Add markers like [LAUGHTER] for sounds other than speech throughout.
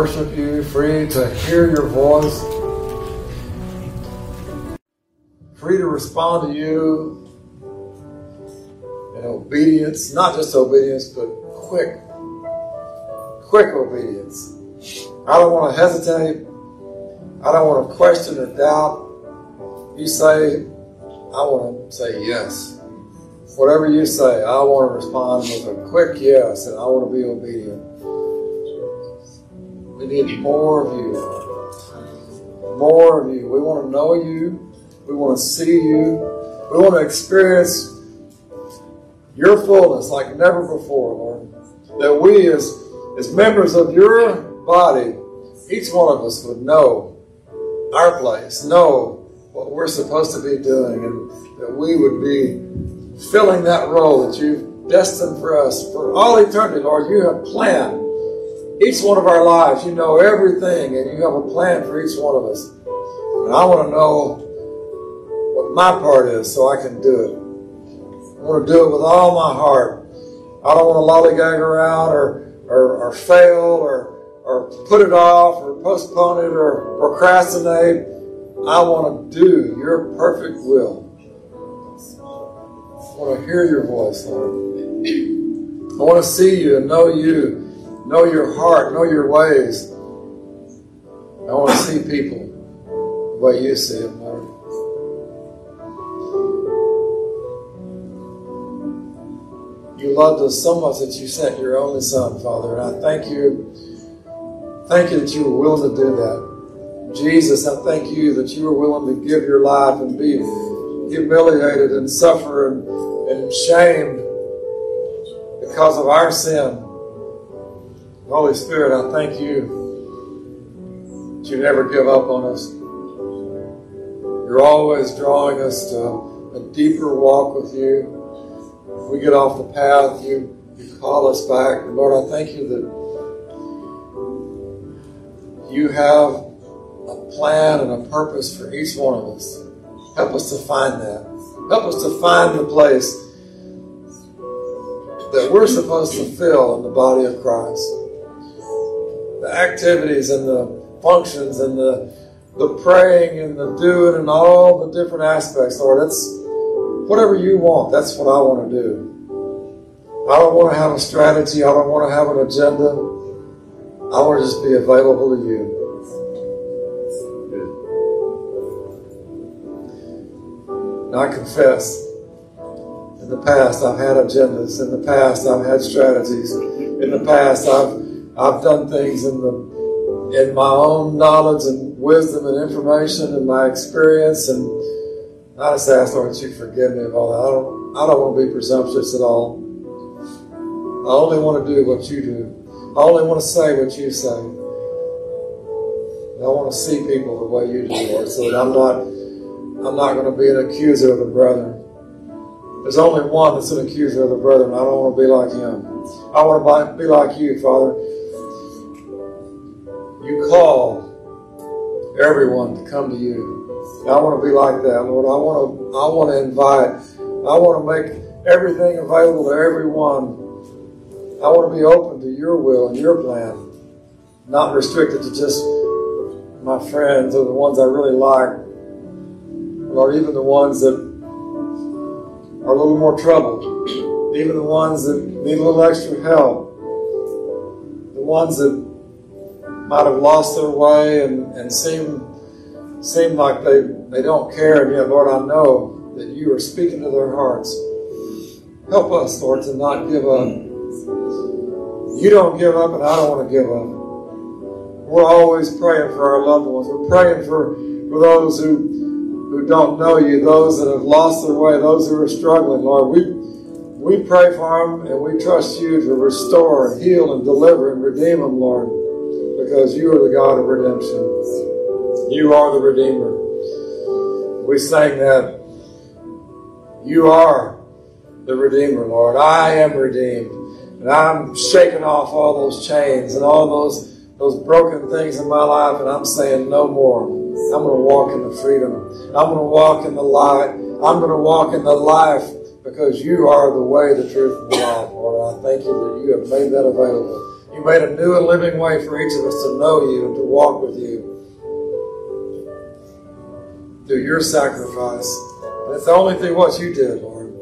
worship you, free to hear your voice, free to respond to you in obedience, not just obedience, but quick, quick obedience. I don't want to hesitate. I don't want to question or doubt. You say, I want to say yes. Whatever you say, I want to respond with a quick yes, and I want to be obedient. Need more of you. More of you. We want to know you. We want to see you. We want to experience your fullness like never before, Lord. That we, as, as members of your body, each one of us would know our place, know what we're supposed to be doing, and that we would be filling that role that you've destined for us for all eternity, Lord. You have planned each one of our lives. You know everything, and you have a plan for each one of us. And I want to know what my part is so I can do it. I want to do it with all my heart. I don't want to lollygag around or, or, or fail or, or put it off or postpone it or procrastinate. I want to do your perfect will. I want to hear your voice, Lord. I want to see you and know you, know your heart, know your ways. I want to see people the way you see them, Lord. You loved us so much that you sent your only Son, Father, and I thank you. Thank you that you were willing to do that. Jesus, I thank you that you were willing to give your life and be humiliated and suffer and, and shamed because of our sin. Holy Spirit, I thank you that you never give up on us. You're always drawing us to a deeper walk with you. If we get off the path, you, you call us back. And Lord, I thank you that you have a plan and a purpose for each one of us. Help us to find that. Help us to find the place that we're supposed to fill in the body of Christ. The activities and the functions and the the praying and the doing and all the different aspects, Lord. That's whatever you want. That's what I want to do. I don't want to have a strategy. I don't want to have an agenda. I want to just be available to you. And I confess, in the past I've had agendas. In the past I've had strategies. In the past I've I've done things in the in my own knowledge and wisdom and information and my experience and I just ask Lord you forgive me of all that. I don't I don't want to be presumptuous at all. I only want to do what you do. I only want to say what you say. I want to see people the way you do, Lord, so that I'm not I'm not going to be an accuser of the brethren. There's only one that's an accuser of the brethren. I don't want to be like him. I want to be like you, Father. You call everyone to come to you. I want to be like that, Lord. I want to I want to invite. I want to make everything available to everyone. I want to be open to your will and your plan, not restricted to just my friends or the ones I really like, or even the ones that are a little more troubled, even the ones that need a little extra help, the ones that might have lost their way and, and seem seem like they, they don't care, and yet, Lord, I know that you are speaking to their hearts. Help us, Lord, to not give up. You don't give up, and I don't want to give up. We're always praying for our loved ones. We're praying for, for those who, who don't know you, those that have lost their way, those who are struggling, Lord. We, we pray for them, and we trust you to restore heal and deliver and redeem them, Lord, because you are the God of redemption. You are the Redeemer. We sang that. You are the Redeemer, Lord. I am redeemed. And I'm shaking off all those chains and all those those broken things in my life, and I'm saying no more. I'm going to walk in the freedom. I'm going to walk in the light I'm going to walk in the life because you are the way, the truth, and the life, Lord. I thank you that you have made that available. You made a new and living way for each of us to know you and to walk with you through your sacrifice. And it's only through what you did, Lord.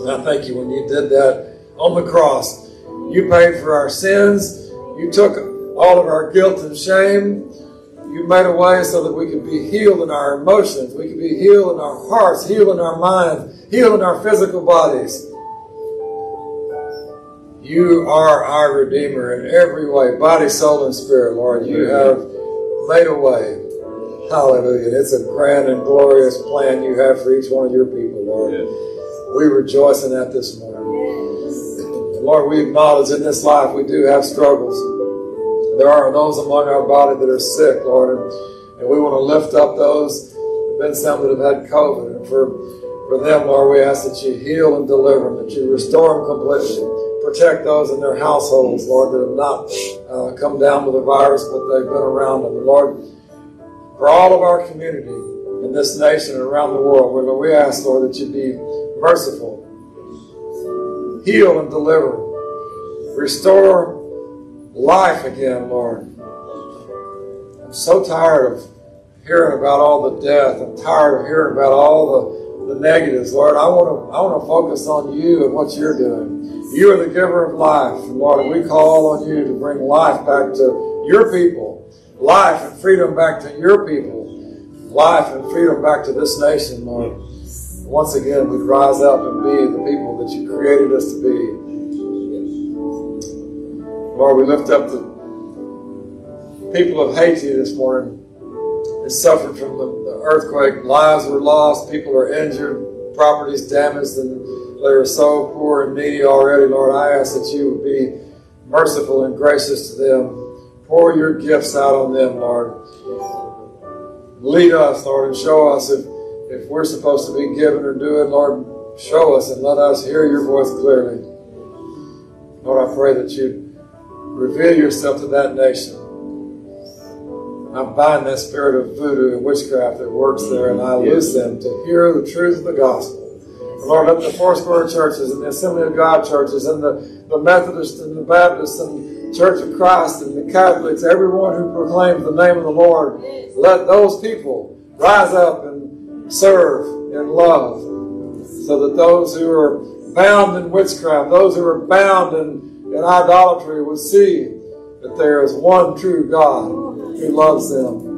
And I thank you when you did that on the cross. You paid for our sins. You took all of our guilt and shame. You made a way so that we could be healed in our emotions. We could be healed in our hearts, healed in our minds, healed in our physical bodies. You are our Redeemer in every way, body, soul, and spirit, Lord. You have made a way. Hallelujah. It's a grand and glorious plan you have for each one of your people, Lord. Yes. We rejoice in that this morning. Yes. Lord, we acknowledge in this life we do have struggles. There are those among our body that are sick, Lord, and, and we want to lift up those. There have been some that have had COVID, and for, for them, Lord, we ask that you heal and deliver them, that you restore them completely. Protect those in their households, Lord, that have not uh, come down with the virus, but they've been around them. Lord, for all of our community in this nation and around the world. We ask, Lord, that you be merciful, heal and deliver, restore life again, Lord. I'm so tired of hearing about all the death. I'm tired of hearing about all the, the negatives, Lord. I want to I want to focus on you and what you're doing. You are the giver of life, Lord, we call on you to bring life back to your people life and freedom back to your people, life and freedom back to this nation, Lord. Once again, we'd rise up and be the people that you created us to be. Lord, we lift up the people of Haiti this morning. They suffered from the earthquake. Lives were lost. People are injured. Properties damaged. And they are so poor and needy already, Lord. I ask that you would be merciful and gracious to them pour your gifts out on them, Lord. Lead us, Lord, and show us if, if we're supposed to be giving or doing, Lord, show us and let us hear your voice clearly. Lord, I pray that you reveal yourself to that nation. I bind that spirit of voodoo and witchcraft that works there, and I loose them to hear the truth of the gospel. Lord, let the Foursquare churches and the Assembly of God churches and the, the Methodists and the Baptists and Church of Christ and the Catholics, everyone who proclaims the name of the Lord, let those people rise up and serve in love so that those who are bound in witchcraft, those who are bound in, in idolatry, will see that there is one true God who loves them.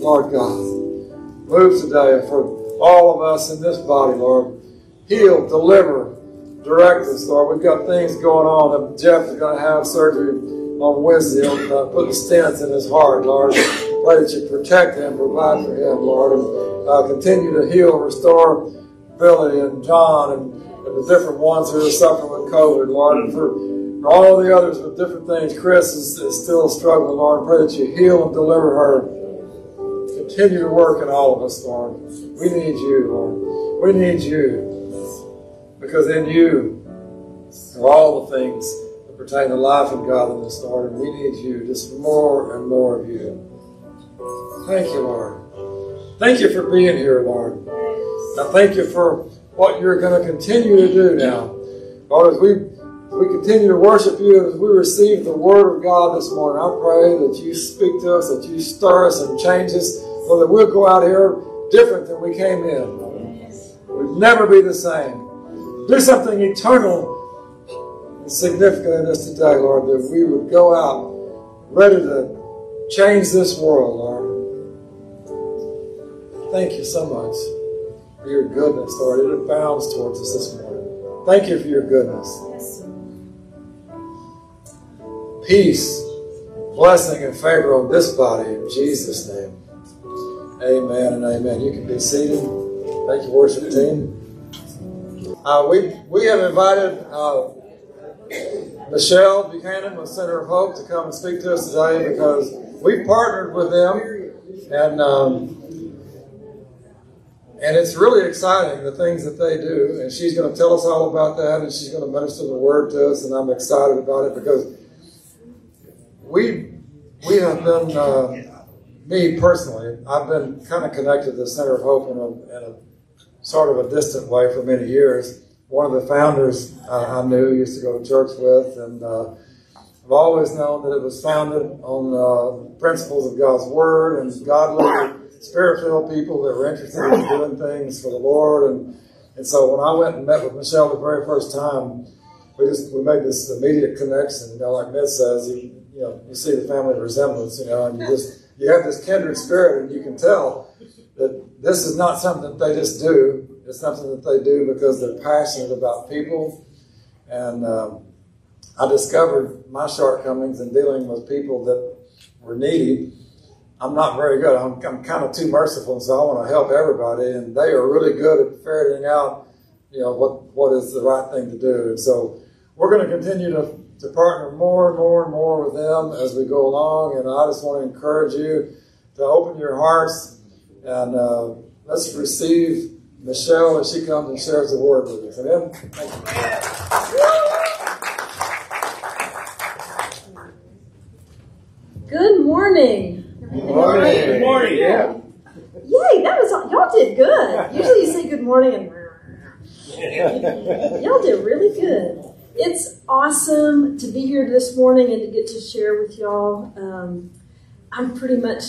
Lord God, move today for all of us in this body, Lord. Heal, deliver, direct us, Lord. We've got things going on. Jeff is going to have surgery on Wednesday on uh, putting stents in his heart, Lord. Pray that you protect him, provide for him, Lord, and uh, continue to heal, restore Billy and John and, and, the different ones who are suffering with COVID, Lord, and for all the others with different things. Chris is, is still struggling, Lord. I Pray that you heal and deliver her. Continue to work in all of us, Lord. We need you, Lord. We need you. Because in you are all the things that pertain to life and godliness, Lord, and we need you, just more and more of you. Thank you, Lord. Thank you for being here, Lord. Now thank you for what you're going to continue to do now. Lord, as we we continue to worship you as we receive the word of God this morning, I pray that you speak to us, that you stir us and change us, so that we'll go out here different than we came in. We'll never be the same. Do something eternal and significant in us today, Lord, that we would go out ready to change this world, Lord. Thank you so much for your goodness, Lord. It abounds towards us this morning. Thank you for your goodness. Peace, blessing, and favor on this body in Jesus' name. Amen and amen. You can be seated. Thank you, worship team. Uh, we, we have invited uh, Michelle Buchanan with Center of Hope to come and speak to us today because we've partnered with them and um, and it's really exciting the things that they do. And she's going to tell us all about that and she's going to minister the word to us. And I'm excited about it because we we have been uh, me personally, I've been kind of connected to the Center of Hope in a, in a sort of a distant way for many years. One of the founders uh, I knew used to go to church with, and uh, I've always known that it was founded on uh, principles of God's Word and godly, spirit-filled people that were interested in doing things for the Lord. And and so when I went and met with Michelle the very first time, we just we made this immediate connection. You know, like Mitch says, you, you know, you see the family resemblance, you know, and you just you have this kindred spirit, and you can tell that this is not something that they just do. It's something that they do because they're passionate about people. And um, I discovered my shortcomings in dealing with people that were needy. I'm not very good. I'm, I'm kind of too merciful, and so I want to help everybody. And they are really good at ferreting out, you know, what what is the right thing to do. And so we're going to continue to to partner more and more and more with them as we go along. And I just want to encourage you to open your hearts and uh, let's receive Michelle as she comes and shares the word with us. Amen. Good morning. Good morning. Good morning. Yeah. Yay, that was y'all did good. Usually you say good morning and [LAUGHS] y'all did really good. It's awesome to be here this morning and to get to share with y'all. Um, I'm pretty much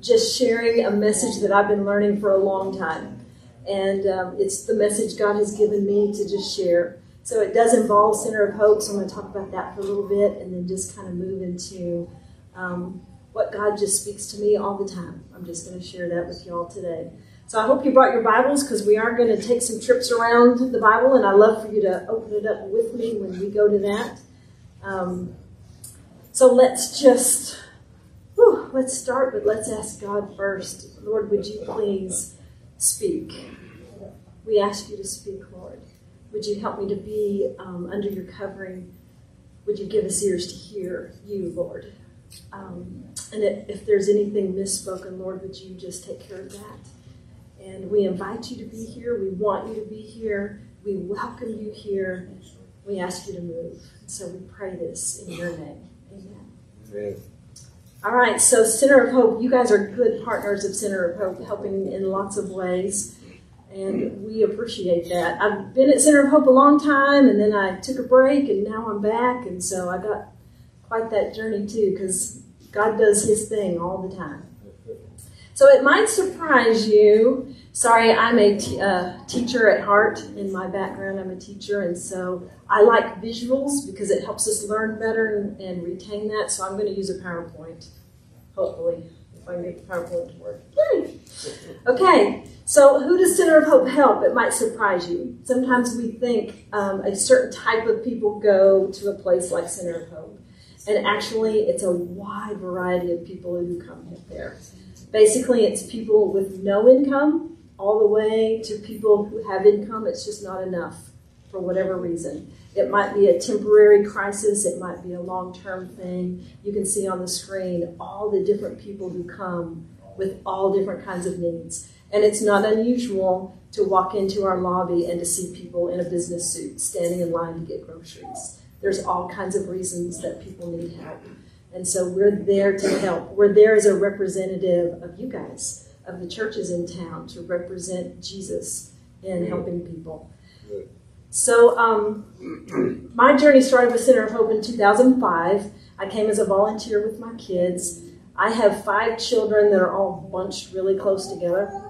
just sharing a message that I've been learning for a long time. And um, it's the message God has given me to just share. So it does involve Center of Hope, so I'm going to talk about that for a little bit and then just kind of move into um, what God just speaks to me all the time. I'm just going to share that with y'all today. So I hope you brought your Bibles because we are going to take some trips around the Bible, and I love for you to open it up with me when we go to that. Um, so let's just whew, let's start, but let's ask God first. Lord, would you please speak? We ask you to speak, Lord. Would you help me to be um, under your covering? Would you give us ears to hear you, Lord? Um, and if, if there's anything misspoken, Lord, would you just take care of that? And we invite you to be here. We want you to be here. We welcome you here. We ask you to move. So we pray this in your name. Amen. Amen. All right, so Center of Hope, you guys are good partners of Center of Hope, helping in lots of ways, and we appreciate that. I've been at Center of Hope a long time, and then I took a break, and now I'm back, and so I got quite that journey too, because God does His thing all the time. So it might surprise you. Sorry, I'm a t- uh, teacher at heart. In my background, I'm a teacher, and so I like visuals because it helps us learn better and, and retain that. So I'm going to use a PowerPoint, hopefully, if I can get the PowerPoint to work. Yay! Okay, so who does Center of Hope help? It might surprise you. Sometimes we think um, a certain type of people go to a place like Center of Hope, and actually, it's a wide variety of people who come there. Basically, it's people with no income all the way to people who have income. It's just not enough for whatever reason. It might be a temporary crisis, it might be a long term thing. You can see on the screen all the different people who come with all different kinds of needs. And it's not unusual to walk into our lobby and to see people in a business suit standing in line to get groceries. There's all kinds of reasons that people need help. And so we're there to help. We're there as a representative of you guys, of the churches in town, to represent Jesus in helping people. So, um, my journey started with Center of Hope in 2005. I came as a volunteer with my kids. I have five children that are all bunched really close together.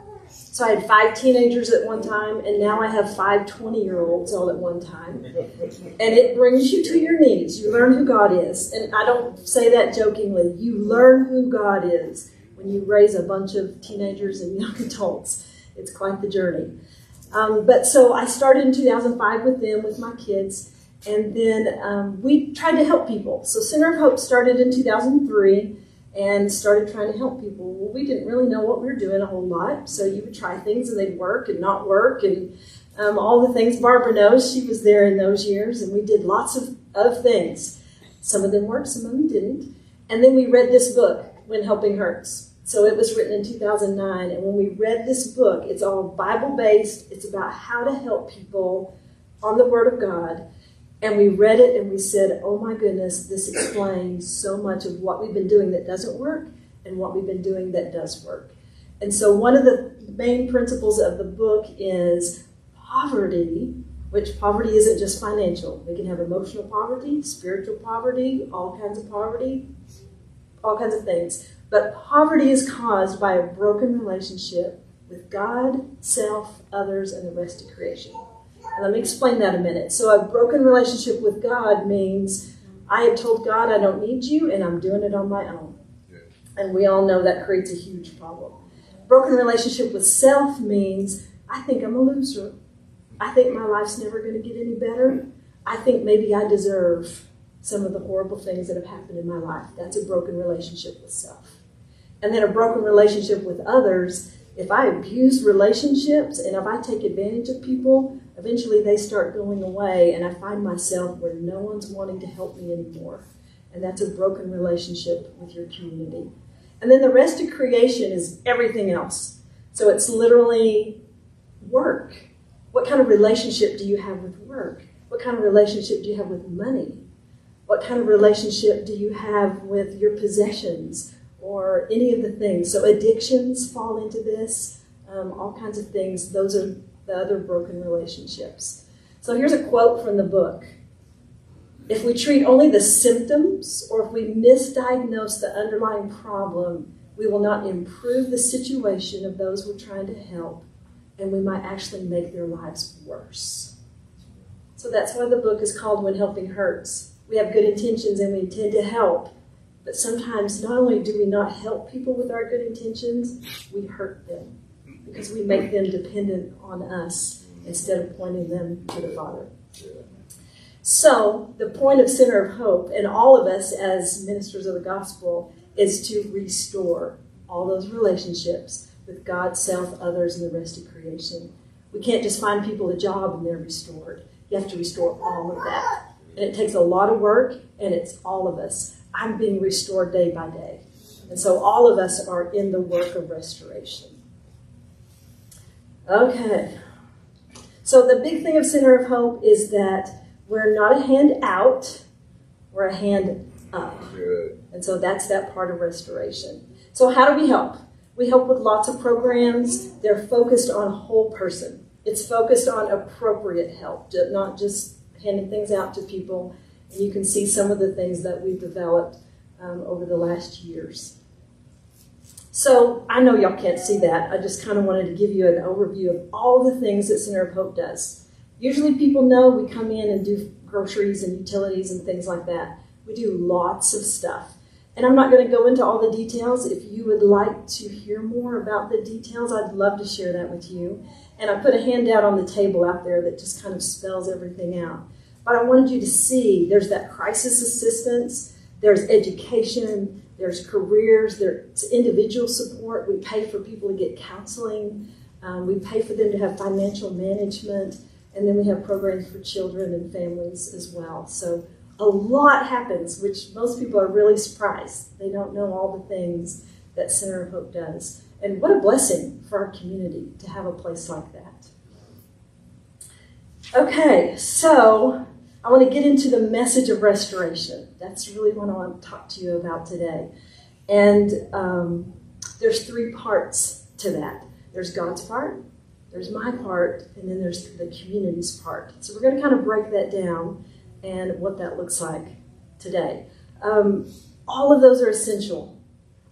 So I had five teenagers at one time, and now I have five 20 year olds all at one time. And it brings you to your knees. You learn who God is. And I don't say that jokingly. You learn who God is when you raise a bunch of teenagers and young [LAUGHS] adults. It's quite the journey. Um, but so I started in 2005 with them, with my kids, and then um, we tried to help people. So Center of Hope started in 2003 and started trying to help people. Well, we didn't really know what we were doing a whole lot, so you would try things and they'd work and not work, and um, all the things Barbara knows. She was there in those years, and we did lots of, of things. Some of them worked, some of them didn't. And then we read this book, When Helping Hurts. So it was written in 2009. And when we read this book, it's all Bible based. It's about how to help people on the Word of God. And we read it and we said, oh my goodness, this explains so much of what we've been doing that doesn't work and what we've been doing that does work. And so, one of the main principles of the book is poverty, which poverty isn't just financial. We can have emotional poverty, spiritual poverty, all kinds of poverty, all kinds of things. But poverty is caused by a broken relationship with God, self, others, and the rest of creation. Let me explain that a minute. So, a broken relationship with God means I have told God I don't need you and I'm doing it on my own. And we all know that creates a huge problem. Broken relationship with self means I think I'm a loser. I think my life's never going to get any better. I think maybe I deserve some of the horrible things that have happened in my life. That's a broken relationship with self. And then a broken relationship with others. If I abuse relationships and if I take advantage of people, eventually they start going away and I find myself where no one's wanting to help me anymore. And that's a broken relationship with your community. And then the rest of creation is everything else. So it's literally work. What kind of relationship do you have with work? What kind of relationship do you have with money? What kind of relationship do you have with your possessions or any of the things? So addictions fall into this, um, all kinds of things. Those are the other broken relationships. So here's a quote from the book. If we treat only the symptoms or if we misdiagnose the underlying problem, we will not improve the situation of those we're trying to help, and we might actually make their lives worse. So that's why the book is called When Helping Hurts. We have good intentions and we intend to help, but sometimes not only do we not help people with our good intentions, we hurt them because we make them dependent on us instead of pointing them to the Father. So, the point of Center of Hope, and all of us as ministers of the gospel, is to restore all those relationships with God, self, others, and the rest of creation. We can't just find people a job and they're restored. You have to restore all of that. And it takes a lot of work, and it's all of us. I'm being restored day by day. And so all of us are in the work of restoration. Okay. So the big thing of Center of Hope is that we're not a hand out, we're a hand up. Good. And so that's that part of restoration. So, how do we help? We help with lots of programs. They're focused on whole person. It's focused on appropriate help, not just handing things out to people. And you can see some of the things that we've developed um, over the last years. So, I know y'all can't see that. I just kind of wanted to give you an overview of all the things that Center of Hope does. Usually, people know we come in and do groceries and utilities and things like that. We do lots of stuff. And I'm not going to go into all the details. If you would like to hear more about the details, I'd love to share that with you. And I put a handout on the table out there that just kind of spells everything out. But I wanted you to see there's that crisis assistance, there's education, there's careers, there's individual support. We pay for people to get counseling, um, we pay for them to have financial management, and then we have programs for children and families as well. So a lot happens, which most people are really surprised. They don't know all the things that Center of Hope does. And what a blessing for our community to have a place like that. Okay, so I want to get into the message of restoration. That's really what I want to talk to you about today. And um, there's three parts to that there's God's part, there's my part, and then there's the community's part. So we're going to kind of break that down and what that looks like today. Um, all of those are essential.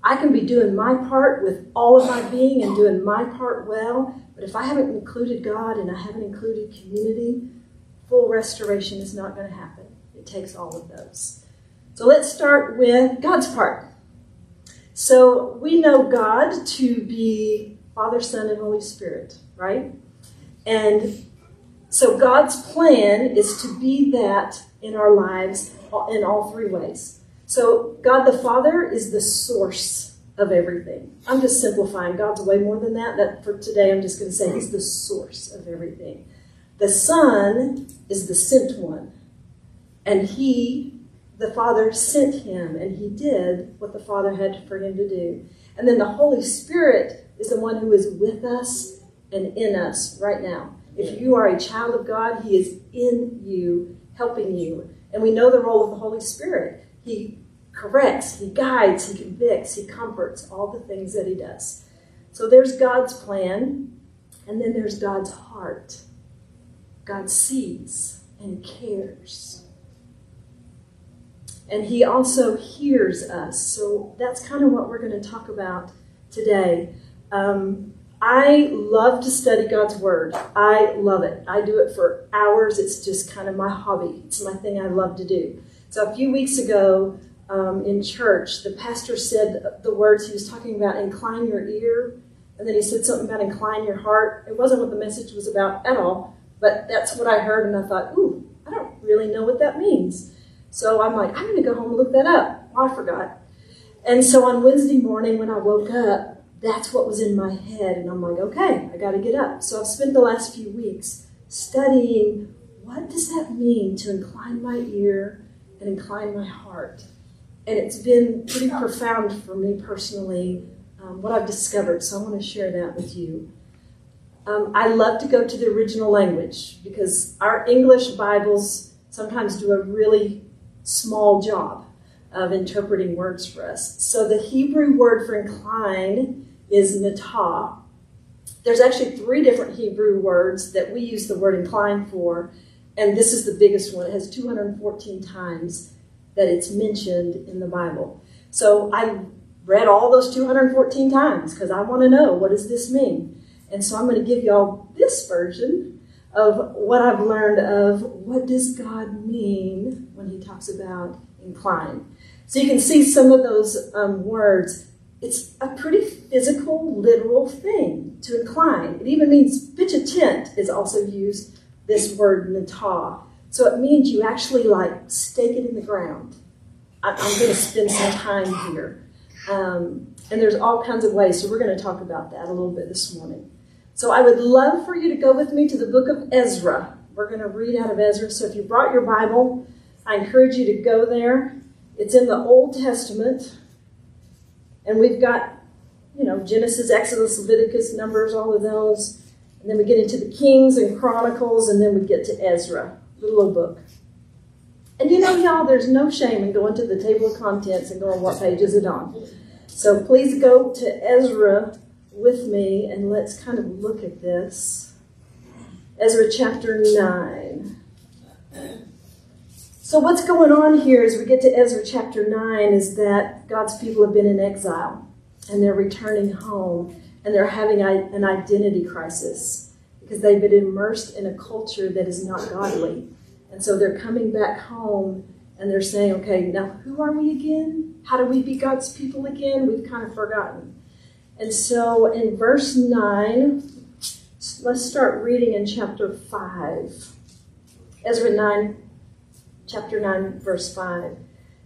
I can be doing my part with all of my being and doing my part well, but if I haven't included God and I haven't included community, full restoration is not going to happen. It takes all of those. So let's start with God's part. So we know God to be Father, Son, and Holy Spirit, right? And so God's plan is to be that in our lives in all three ways. So God the Father is the source of everything. I'm just simplifying. God's way more than that. That for today I'm just going to say he's the source of everything. The Son is the sent one. And he, the Father, sent him, and he did what the Father had for him to do. And then the Holy Spirit is the one who is with us and in us right now. If you are a child of God, He is in you, helping you. And we know the role of the Holy Spirit. He corrects, He guides, He convicts, He comforts, all the things that He does. So there's God's plan, and then there's God's heart. God sees and cares. And He also hears us. So that's kind of what we're going to talk about today. Um, I love to study God's Word. I love it. I do it for hours. It's just kind of my hobby, it's my thing I love to do. So a few weeks ago um, in church, the pastor said the words he was talking about incline your ear, and then he said something about incline your heart. It wasn't what the message was about at all, but that's what I heard, and I thought, ooh, I don't really know what that means. So I'm like, I'm going to go home and look that up. Oh, I forgot. And so on Wednesday morning when I woke up, that's what was in my head. And I'm like, okay, I got to get up. So I've spent the last few weeks studying what does that mean to incline my ear and incline my heart. And it's been pretty profound for me personally, um, what I've discovered. So I want to share that with you. Um, I love to go to the original language because our English Bibles sometimes do a really small job of interpreting words for us. So the Hebrew word for incline is natah. There's actually three different Hebrew words that we use the word incline for, and this is the biggest one. It has 214 times that it's mentioned in the Bible. So I read all those 214 times because I want to know what does this mean. And so I'm going to give y'all this version of what I've learned of what does God mean when he talks about incline. So you can see some of those um, words. It's a pretty physical, literal thing to incline. It even means pitch a tent is also used, this word natah. So it means you actually like stake it in the ground. I, am going to spend some time here. Um, and there's all kinds of ways, so we're going to talk about that a little bit this morning. So I would love for you to go with me to the book of Ezra. We're going to read out of Ezra. So if you brought your Bible, I encourage you to go there. It's in the Old Testament. And we've got, you know, Genesis, Exodus, Leviticus, Numbers, all of those. And then we get into the Kings and Chronicles, and then we get to Ezra, the little book. And you know, y'all, there's no shame in going to the table of contents and going, what page is it on? So please go to Ezra with me and let's kind of look at this. Ezra chapter 9. So, what's going on here as we get to Ezra chapter 9 is that God's people have been in exile and they're returning home and they're having an identity crisis because they've been immersed in a culture that is not godly. And so they're coming back home and they're saying, okay, now who are we again? How do we be God's people again? We've kind of forgotten. And so in verse 9, let's start reading in chapter 5. Ezra 9, chapter 9, verse 5.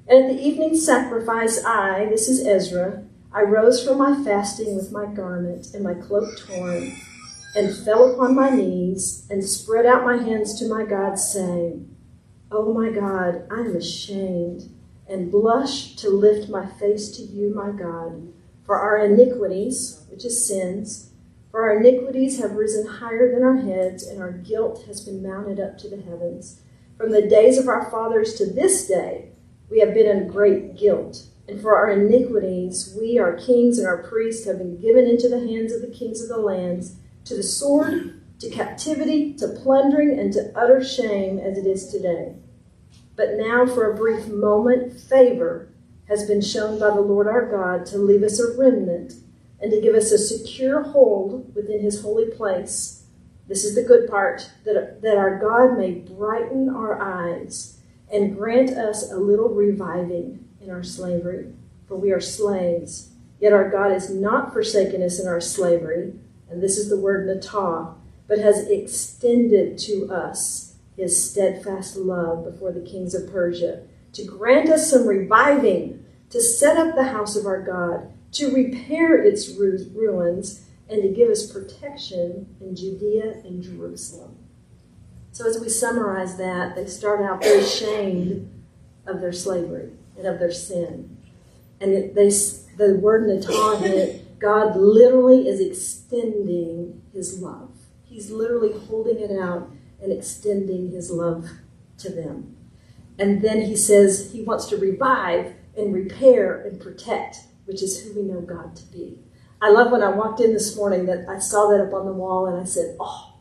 And at the evening sacrifice, I, this is Ezra, I rose from my fasting with my garment and my cloak torn, and fell upon my knees, and spread out my hands to my God, saying, O oh my God, I am ashamed, and blush to lift my face to you, my God for our iniquities, which is sins, for our iniquities have risen higher than our heads, and our guilt has been mounted up to the heavens. From the days of our fathers to this day, we have been in great guilt. And for our iniquities, we, our kings and our priests, have been given into the hands of the kings of the lands, to the sword, to captivity, to plundering, and to utter shame as it is today. But now, for a brief moment, favor has been shown by the Lord our God to leave us a remnant and to give us a secure hold within his holy place. This is the good part that, that our God may brighten our eyes and grant us a little reviving in our slavery, for we are slaves. Yet our God has not forsaken us in our slavery, and this is the word natah, but has extended to us his steadfast love before the kings of Persia to grant us some reviving, to set up the house of our God, to repair its ruins, and to give us protection in Judea and Jerusalem. So, as we summarize that, they start out very ashamed of their slavery and of their sin. And they, the word Natah it, God literally is extending his love. He's literally holding it out and extending his love to them. And then he says he wants to revive and repair and protect, which is who we know God to be. I love when I walked in this morning that I saw that up on the wall and I said, Oh,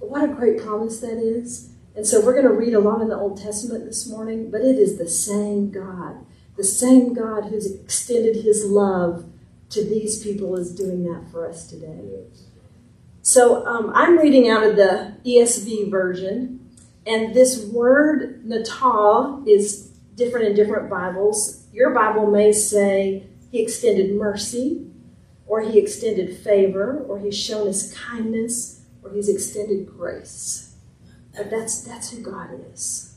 what a great promise that is. And so we're going to read a lot in the Old Testament this morning, but it is the same God, the same God who's extended his love to these people is doing that for us today. So um, I'm reading out of the ESV version, and this word Natah is different in different Bibles. Your Bible may say he extended mercy, or he extended favor, or he's shown us kindness, or he's extended grace. But that's that's who God is.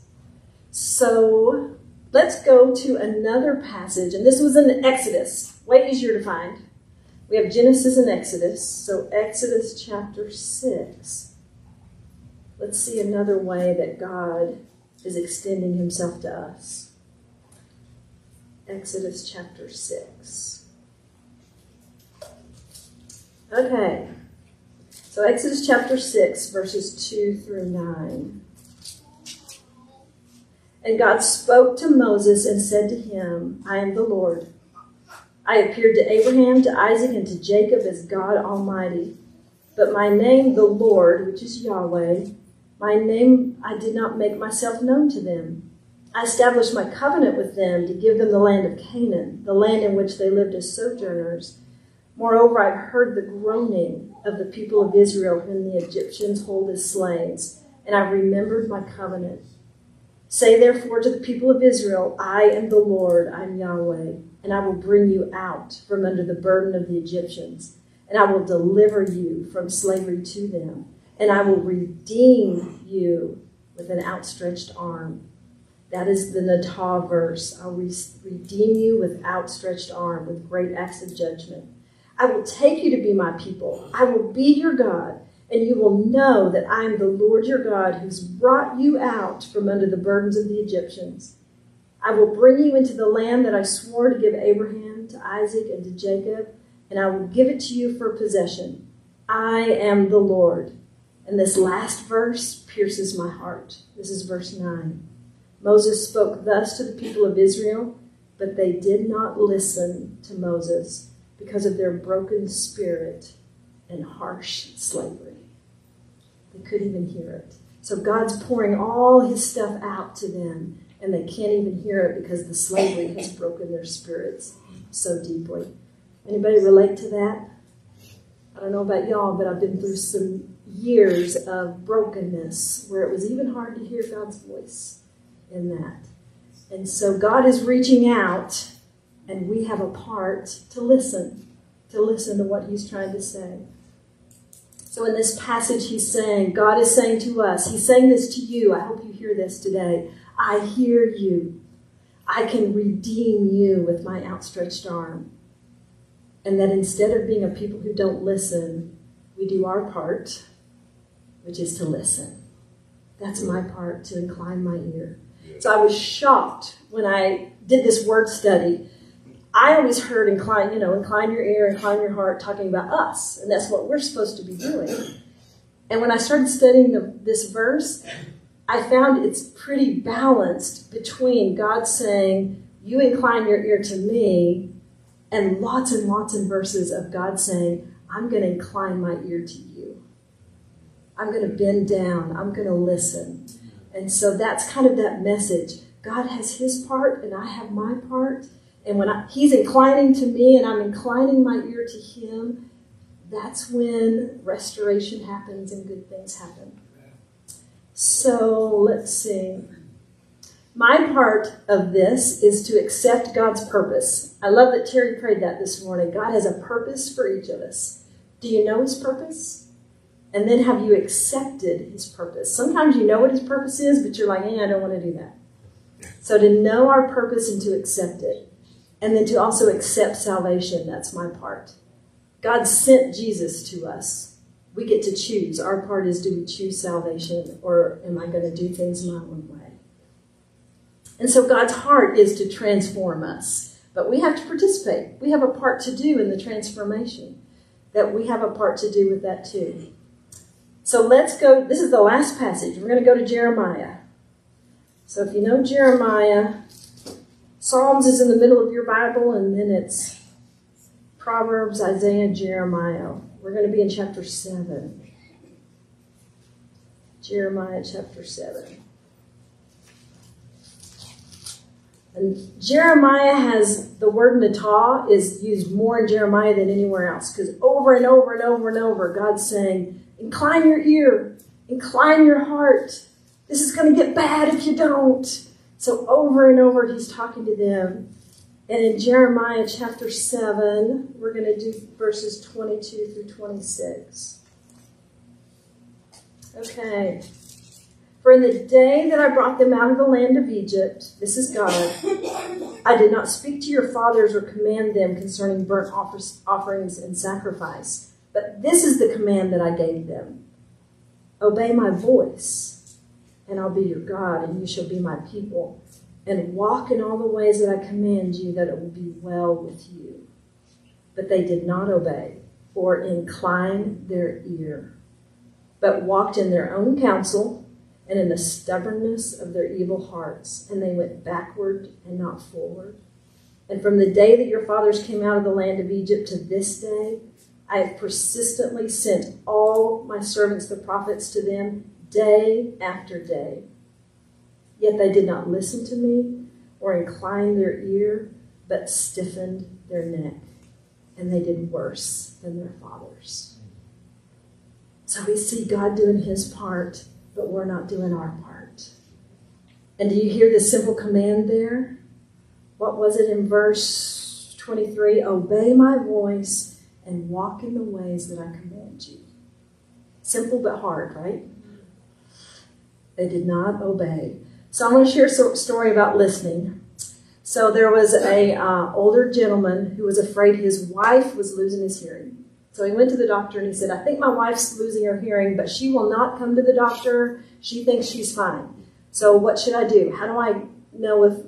So let's go to another passage, and this was in Exodus, way easier to find. We have Genesis and Exodus. So Exodus chapter 6. Let's see another way that God is extending himself to us. Exodus chapter 6. Okay. So Exodus chapter 6, verses 2 through 9. And God spoke to Moses and said to him, I am the Lord. I appeared to Abraham, to Isaac, and to Jacob as God Almighty. But my name, the Lord, which is Yahweh, my name I did not make myself known to them. I established my covenant with them to give them the land of Canaan, the land in which they lived as sojourners. Moreover, I heard the groaning of the people of Israel, whom the Egyptians hold as slaves, and I remembered my covenant. Say therefore to the people of Israel, I am the Lord, I am Yahweh, and I will bring you out from under the burden of the Egyptians, and I will deliver you from slavery to them, and I will redeem you with an outstretched arm. That is the Natah verse. I'll re- redeem you with outstretched arm, with great acts of judgment. I will take you to be my people. I will be your God, and you will know that I am the Lord your God who's brought you out from under the burdens of the Egyptians. I will bring you into the land that I swore to give Abraham, to Isaac, and to Jacob, and I will give it to you for possession. I am the Lord. And this last verse pierces my heart. This is verse 9. Moses spoke thus to the people of Israel, but they did not listen to Moses because of their broken spirit and harsh slavery. They couldn't even hear it. So God's pouring all his stuff out to them, and they can't even hear it because the slavery has broken their spirits so deeply. Anybody relate to that? I don't know about y'all, but I've been through some years of brokenness where it was even hard to hear God's voice in that. And so God is reaching out, and we have a part to listen, to listen to what He's trying to say. So in this passage, He's saying, God is saying to us, He's saying this to you. I hope you hear this today. I hear you. I can redeem you with my outstretched arm. And that instead of being a people who don't listen, we do our part, which is to listen. That's my part, to incline my ear. So I was shocked when I did this word study. I always heard incline, you know, incline your ear, incline your heart, talking about us, and that's what we're supposed to be doing. And when I started studying the, this verse, I found it's pretty balanced between God saying, You incline your ear to me, and lots and lots of verses of God saying, I'm going to incline my ear to you. I'm going to bend down. I'm going to listen. And so that's kind of that message. God has his part and I have my part. And when I, he's inclining to me and I'm inclining my ear to him, that's when restoration happens and good things happen. So let's see. My part of this is to accept God's purpose. I love that Terry prayed that this morning. God has a purpose for each of us. Do you know his purpose? And then have you accepted his purpose? Sometimes you know what his purpose is, but you're like, eh, I don't want to do that. So to know our purpose and to accept it. And then to also accept salvation, that's my part. God sent Jesus to us. We get to choose. Our part is do we choose salvation or am I going to do things my own way? And so God's heart is to transform us. But we have to participate. We have a part to do in the transformation. That we have a part to do with that too. So let's go. This is the last passage. We're going to go to Jeremiah. So if you know Jeremiah, Psalms is in the middle of your Bible, and then it's Proverbs, Isaiah, Jeremiah. We're going to be in chapter 7. Jeremiah chapter 7. And Jeremiah has the word natah is used more in Jeremiah than anywhere else because over and over and over and over, God's saying, Incline your ear, incline your heart. This is going to get bad if you don't. So over and over, he's talking to them. And in Jeremiah chapter 7, we're going to do verses 22 through 26. Okay. For in the day that I brought them out of the land of Egypt, this is God, I did not speak to your fathers or command them concerning burnt offerings and sacrifice. But this is the command that I gave them Obey my voice, and I'll be your God, and you shall be my people. And walk in all the ways that I command you, that it will be well with you. But they did not obey or incline their ear, but walked in their own counsel and in the stubbornness of their evil hearts, and they went backward and not forward. And from the day that your fathers came out of the land of Egypt to this day, I have persistently sent all my servants, the prophets, to them day after day. Yet they did not listen to me or incline their ear, but stiffened their neck. And they did worse than their fathers. So we see God doing his part but we're not doing our part. And do you hear the simple command there? What was it in verse 23? Obey my voice and walk in the ways that I command you. Simple but hard, right? They did not obey. So I'm going to share a story about listening. So there was a uh, older gentleman who was afraid his wife was losing his hearing. So he went to the doctor and he said, I think my wife's losing her hearing, but she will not come to the doctor. She thinks she's fine. So what should I do? How do I know if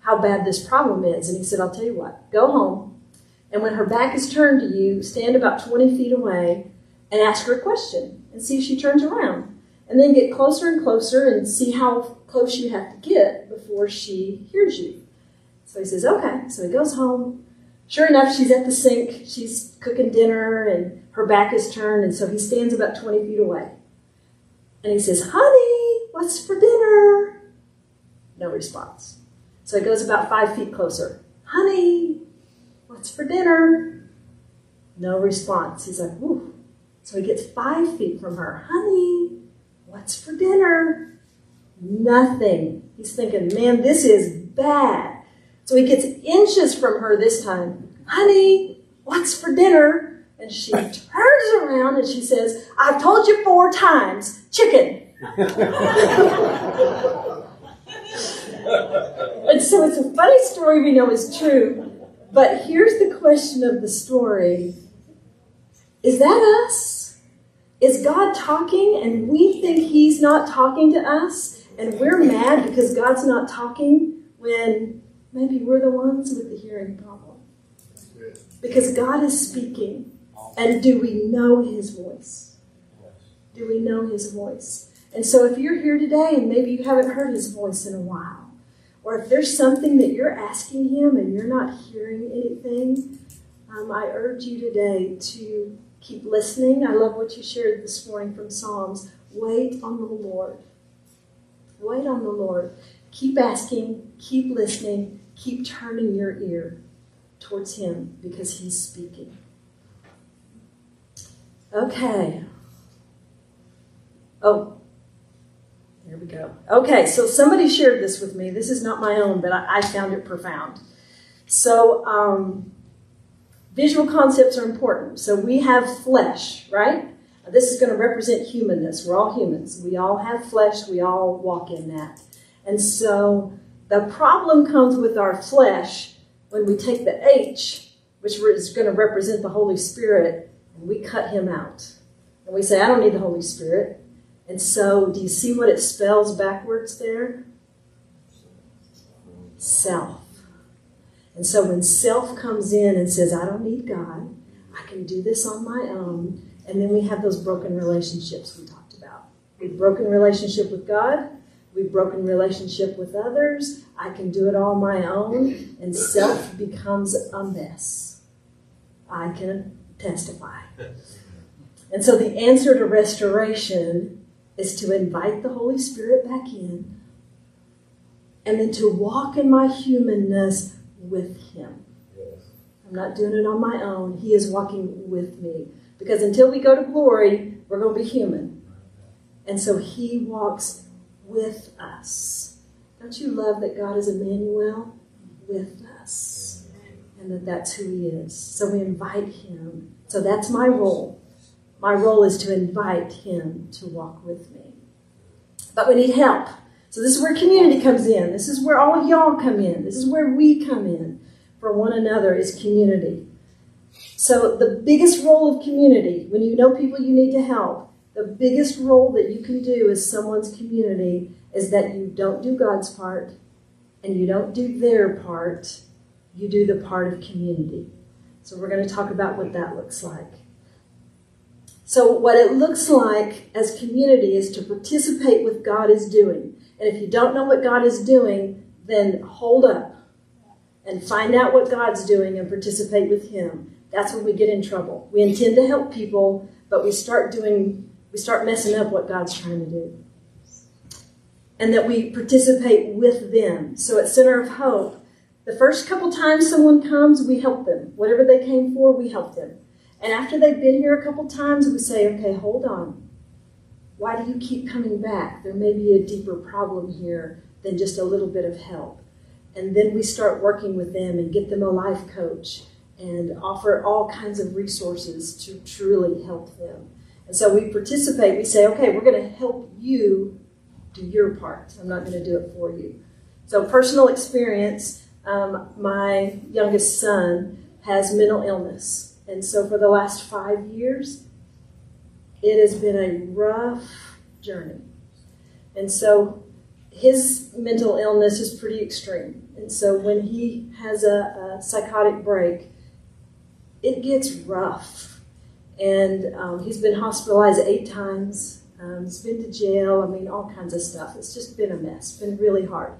how bad this problem is? And he said, I'll tell you what, go home. And when her back is turned to you, stand about 20 feet away and ask her a question and see if she turns around. And then get closer and closer and see how close you have to get before she hears you. So he says, okay. So he goes home Sure enough, she's at the sink. She's cooking dinner and her back is turned. And so he stands about 20 feet away. And he says, Honey, what's for dinner? No response. So he goes about five feet closer. Honey, what's for dinner? No response. He's like, Ooh. So he gets five feet from her. Honey, what's for dinner? Nothing. He's thinking, man, this is bad. So he gets inches from her this time. Honey, what's for dinner? And she turns around and she says, I've told you four times, chicken. [LAUGHS] and so it's a funny story we know is true. But here's the question of the story Is that us? Is God talking and we think He's not talking to us? And we're mad because God's not talking when maybe we're the ones with the hearing problem. Because God is speaking. And do we know His voice? Do we know His voice? And so if you're here today and maybe you haven't heard His voice in a while, or if there's something that you're asking Him and you're not hearing anything, um, I urge you today to keep listening. I love what you shared this morning from Psalms. Wait on the Lord. Wait on the Lord. Keep asking, keep listening, Keep turning your ear towards Him because He's speaking. Okay. Oh, there we go. Okay, so somebody shared this with me. This is not my own, but I, I found it profound. So, um, visual concepts are important. So, we have flesh, right? This is going to represent humanness. We're all humans. We all have flesh. We all walk in that. And so, the problem comes with our flesh when we take the H, which is going to represent the Holy Spirit, and we cut him out. And we say, I don't need the Holy Spirit. And so, do you see what it spells backwards there? Self. And so, when self comes in and says, I don't need God, I can do this on my own, and then we have those broken relationships we talked about. A broken relationship with God, We've broken relationship with others. I can do it all my own, and self becomes a mess. I can testify. And so the answer to restoration is to invite the Holy Spirit back in and then to walk in my humanness with Him. I'm not doing it on my own. He is walking with me. Because until we go to glory, we're going to be human. And so He walks with us. Don't you love that God is Emmanuel with us? And that that's who He is. So we invite Him. So that's my role. My role is to invite Him to walk with me. But we need help. So this is where community comes in. This is where all of y'all come in. This is where we come in for one another is community. So the biggest role of community, when you know people you need to help, the biggest role that you can do as someone's community is that you don't do God's part and you don't do their part, you do the part of community. So we're going to talk about what that looks like. So what it looks like as community is to participate with God is doing. And if you don't know what God is doing, then hold up and find out what God's doing and participate with Him. That's when we get in trouble. We intend to help people, but we start doing, we start messing up what God's trying to do. And that we participate with them. So at Center of Hope, the first couple times someone comes, we help them. Whatever they came for, we help them. And after they've been here a couple times, we say, okay, hold on. Why do you keep coming back? There may be a deeper problem here than just a little bit of help. And then we start working with them and get them a life coach and offer all kinds of resources to truly help them. And so we participate. We say, okay, we're going to help you do your part. I'm not going to do it for you. So, personal experience um, my youngest son has mental illness. And so, for the last five years, it has been a rough journey. And so, his mental illness is pretty extreme. And so when he has a, a psychotic break, it gets rough. And um, he's been hospitalized eight times. Um, he's been to jail. I mean, all kinds of stuff. It's just been a mess. Been really hard.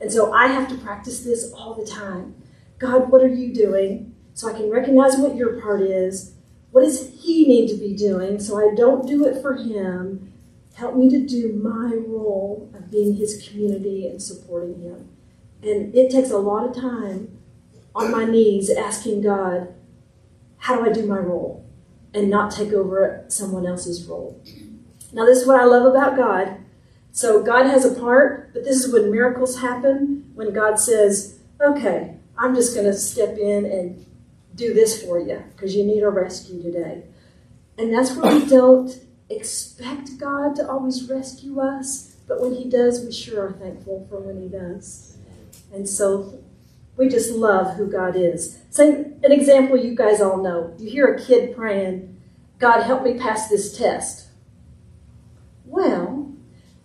And so I have to practice this all the time. God, what are you doing? So I can recognize what your part is. What does he need to be doing so I don't do it for him? Help me to do my role of being his community and supporting him. And it takes a lot of time on my knees asking God, how do I do my role? And not take over someone else's role. Now, this is what I love about God. So, God has a part, but this is when miracles happen when God says, okay, I'm just going to step in and do this for you because you need a rescue today. And that's where we don't expect God to always rescue us, but when He does, we sure are thankful for when He does. And so we just love who God is. Say an example you guys all know. You hear a kid praying, God, help me pass this test. Well,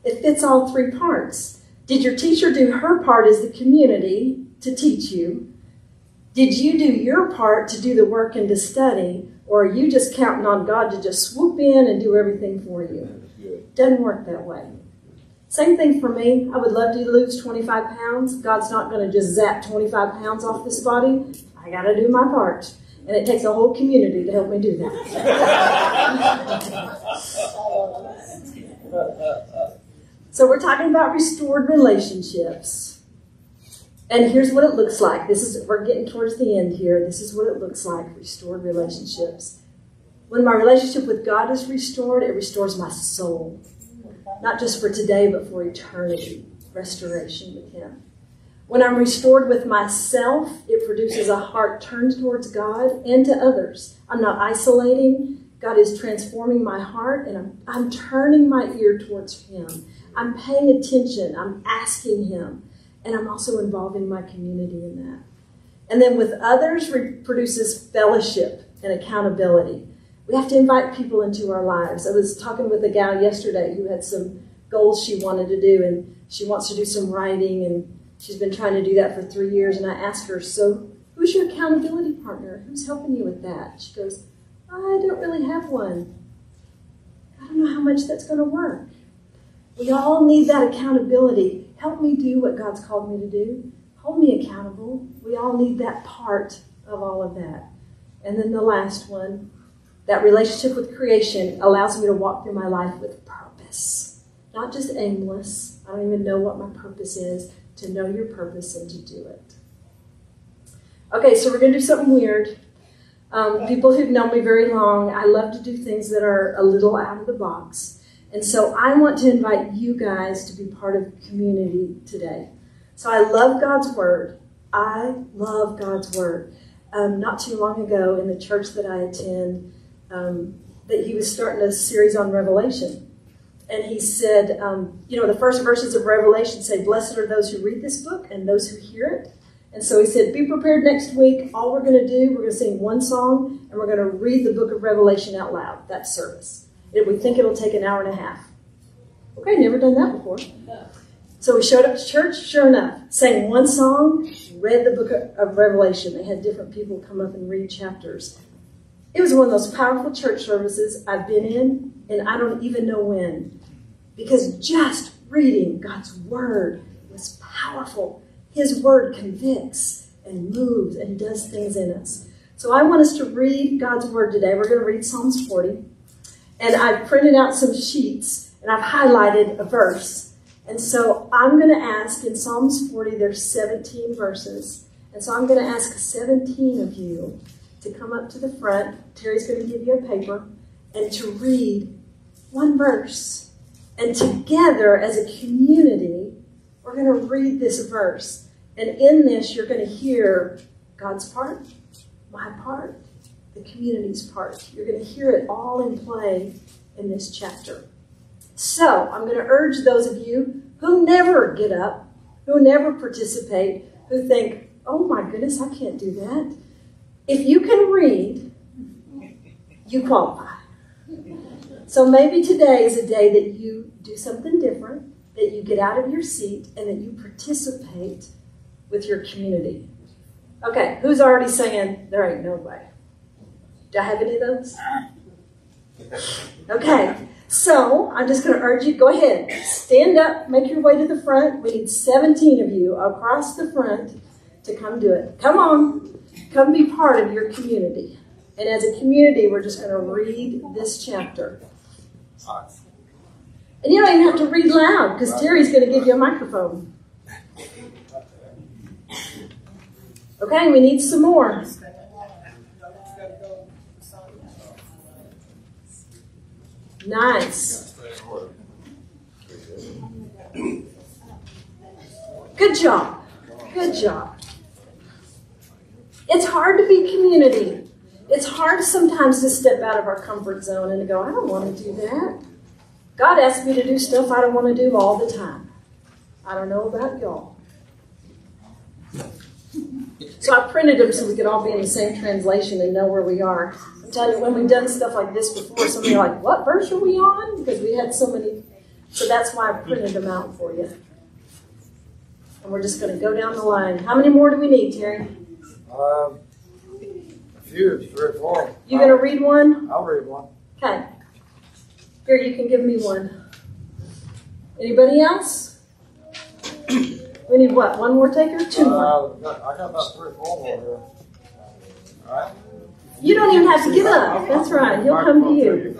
it fits all three parts. Did your teacher do her part as the community to teach you? Did you do your part to do the work and to study? Or are you just counting on God to just swoop in and do everything for you? Doesn't work that way. Same thing for me. I would love to lose 25 pounds. God's not going to just zap 25 pounds off this body. I got to do my part. And it takes a whole community to help me do that. [LAUGHS] so we're talking about restored relationships. And here's what it looks like. This is we're getting towards the end here. This is what it looks like, restored relationships. When my relationship with God is restored, it restores my soul not just for today, but for eternity, restoration with Him. When I'm restored with myself, it produces a heart turned towards God and to others. I'm not isolating. God is transforming my heart, and I'm, I'm turning my ear towards Him. I'm paying attention. I'm asking Him. And I'm also involving my community in that. And then with others, produces fellowship and accountability we have to invite people into our lives. I was talking with a gal yesterday who had some goals she wanted to do, and she wants to do some writing, and she's been trying to do that for three years. And I asked her, So, who's your accountability partner? Who's helping you with that? She goes, I don't really have one. I don't know how much that's going to work. We all need that accountability. Help me do what God's called me to do. Hold me accountable. We all need that part of all of that. And then the last one, that relationship with creation allows me to walk through my life with purpose. Not just aimless. I don't even know what my purpose is. To know your purpose and to do it. Okay, so we're going to do something weird. Um, people who've known me very long, I love to do things that are a little out of the box. And so I want to invite you guys to be part of community today. So I love God's Word. I love God's Word. Um, not too long ago in the church that I attend, um, that he was starting a series on Revelation. And he said, um, you know, the first verses of Revelation say, Blessed are those who read this book and those who hear it. And so he said, Be prepared next week. All we're going to do, we're going to sing one song and we're going to read the book of Revelation out loud. That service. And we think it'll take an hour and a half. Okay, never done that before. So we showed up to church, sure enough, sang one song, read the book of Revelation. They had different people come up and read chapters. It was one of those powerful church services I've been in, and I don't even know when. Because just reading God's Word was powerful. His Word convicts and moves and does things in us. So I want us to read God's Word today. We're going to read Psalms 40. And I've printed out some sheets and I've highlighted a verse. And so I'm going to ask in Psalms 40, there's 17 verses. And so I'm going to ask 17 of you to come up to the front. Terry's going to give you a paper and to read one verse. And together as a community, we're going to read this verse. And in this, you're going to hear God's part, my part, the community's part. You're going to hear it all in play in this chapter. So I'm going to urge those of you who never get up, who never participate, who think, oh my goodness, I can't do that. If you can read, you qualify. So maybe today is a day that you do something different, that you get out of your seat, and that you participate with your community. Okay, who's already saying, there ain't no way? Do I have any of those? Okay, so I'm just going to urge you go ahead, stand up, make your way to the front. We need 17 of you across the front to come do it. Come on, come be part of your community. And as a community, we're just going to read this chapter. And you don't even have to read loud because Terry's going to give you a microphone. Okay, we need some more. Nice. Good job. Good job. It's hard to be community. It's hard sometimes to step out of our comfort zone and to go, I don't want to do that. God asked me to do stuff I don't want to do all the time. I don't know about y'all. So I printed them so we could all be in the same translation and know where we are. Telling you, when we've done stuff like this before, some of you are like, what verse are we on? Because we had so many. So that's why I printed them out for you. And we're just going to go down the line. How many more do we need, Terry? Um, a few, three or four. You going to read one? I'll read one. Okay. Here, you can give me one. Anybody else? We need what? One more taker? Two more. Uh, got- I got about three or four more here. All right. You don't even have to get up. That's right. He'll come to you.